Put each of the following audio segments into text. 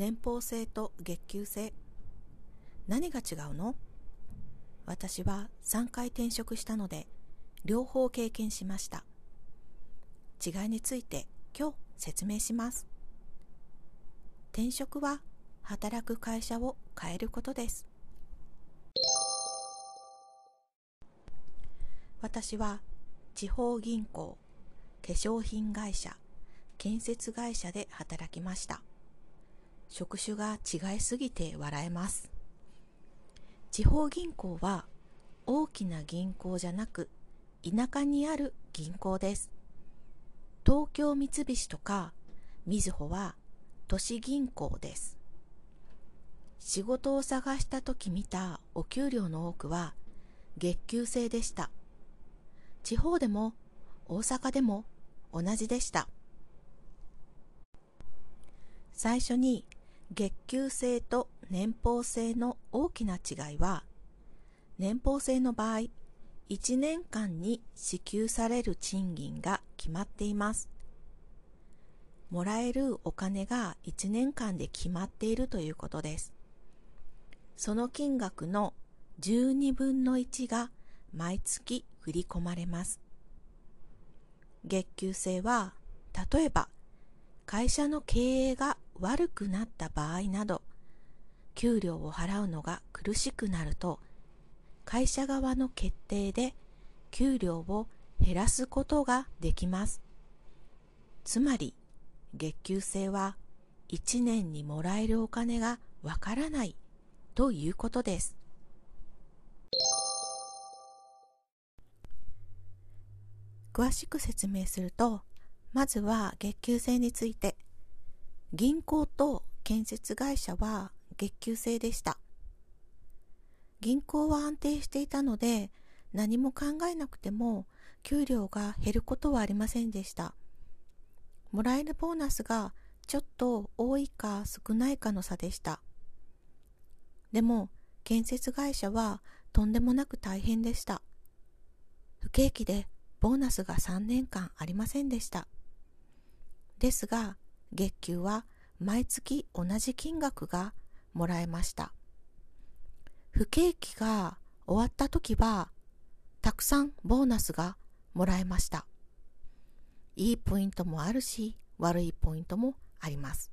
年俸制と月給制。何が違うの？私は3回転職したので両方経験しました。違いについて今日説明します。転職は働く会社を変えることです。私は地方銀行化粧品会社建設会社で働きました。職種が違いすぎて笑えます。地方銀行は大きな銀行じゃなく田舎にある銀行です。東京三菱とかみずほは都市銀行です。仕事を探した時見たお給料の多くは月給制でした。地方でも大阪でも同じでした。最初に月給制と年俸制の大きな違いは年俸制の場合1年間に支給される賃金が決まっています。もらえるお金が1年間で決まっているということです。その金額の12分の1が毎月振り込まれます。月給制は例えば会社の経営が悪くなった場合など給料を払うのが苦しくなると会社側の決定で給料を減らすことができます。つまり月給制は1年にもらえるお金がわからないということです。詳しく説明するとまずは月給制について銀行と建設会社は月給制でした。銀行は安定していたので何も考えなくても給料が減ることはありませんでした。もらえるボーナスがちょっと多いか少ないかの差でした。でも建設会社はとんでもなく大変でした。不景気でボーナスが3年間ありませんでした。ですが月給は毎月同じ金額がもらえました。不景気が終わった時はたくさんボーナスがもらえました。いいポイントもあるし悪いポイントもあります。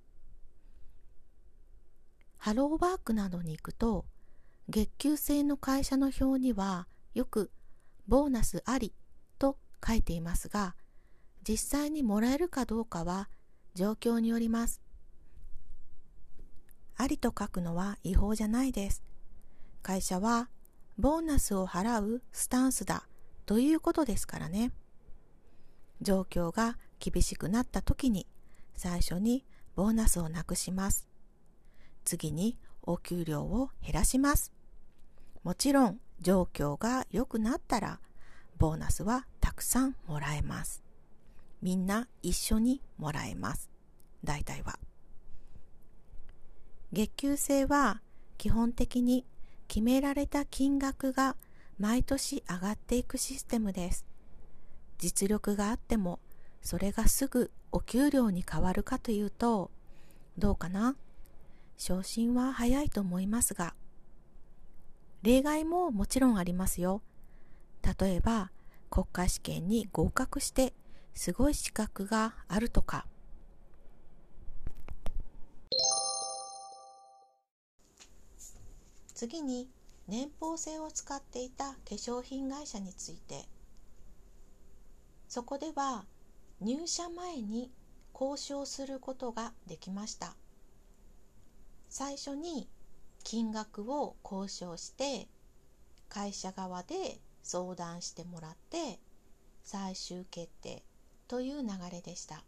ハローワークなどに行くと月給制の会社の表にはよくボーナスありと書いていますが実際にもらえるかどうかは状況によります。ありと書くのは違法じゃないです。会社はボーナスを払うスタンスだということですからね。状況が厳しくなった時に最初にボーナスをなくします。次にお給料を減らします。もちろん状況が良くなったらボーナスはたくさんもらえます。みんな一緒にもらえます。大体は。月給制は基本的に決められた金額が毎年上がっていくシステムです。実力があってもそれがすぐお給料に変わるかというとどうかな？昇進は早いと思いますが例外ももちろんありますよ。例えば国家試験に合格してすごい資格があるとか。次に年俸制を使っていた化粧品会社について。そこでは入社前に交渉することができました。最初に金額を交渉して会社側で相談してもらって最終決定。という流れでした。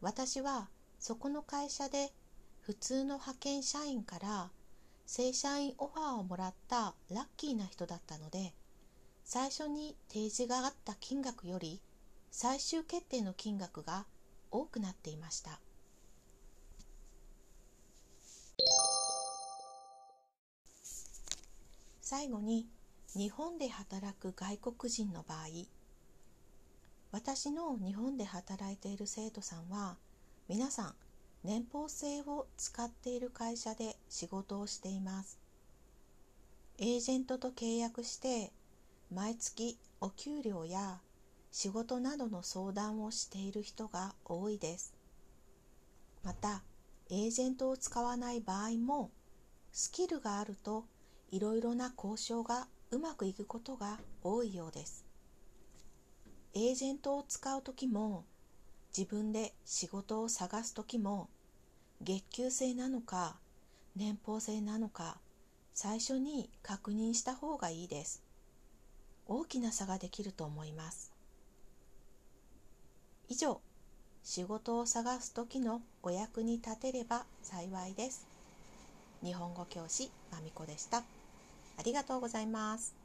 私はそこの会社で普通の派遣社員から正社員オファーをもらったラッキーな人だったので最初に提示があった金額より最終決定の金額が多くなっていました。最後に日本で働く外国人の場合私の日本で働いている生徒さんは皆さん年俸制を使っている会社で仕事をしています。エージェントと契約して毎月お給料や仕事などの相談をしている人が多いです。またエージェントを使わない場合もスキルがあるといろいろな交渉がうまくいくことが多いようです。エージェントを使う時も自分で仕事を探す時も月給制なのか年俸制なのか最初に確認した方がいいです。大きな差ができると思います。以上仕事を探す時のお役に立てれば幸いです。日本語教師まみこでした。ありがとうございます。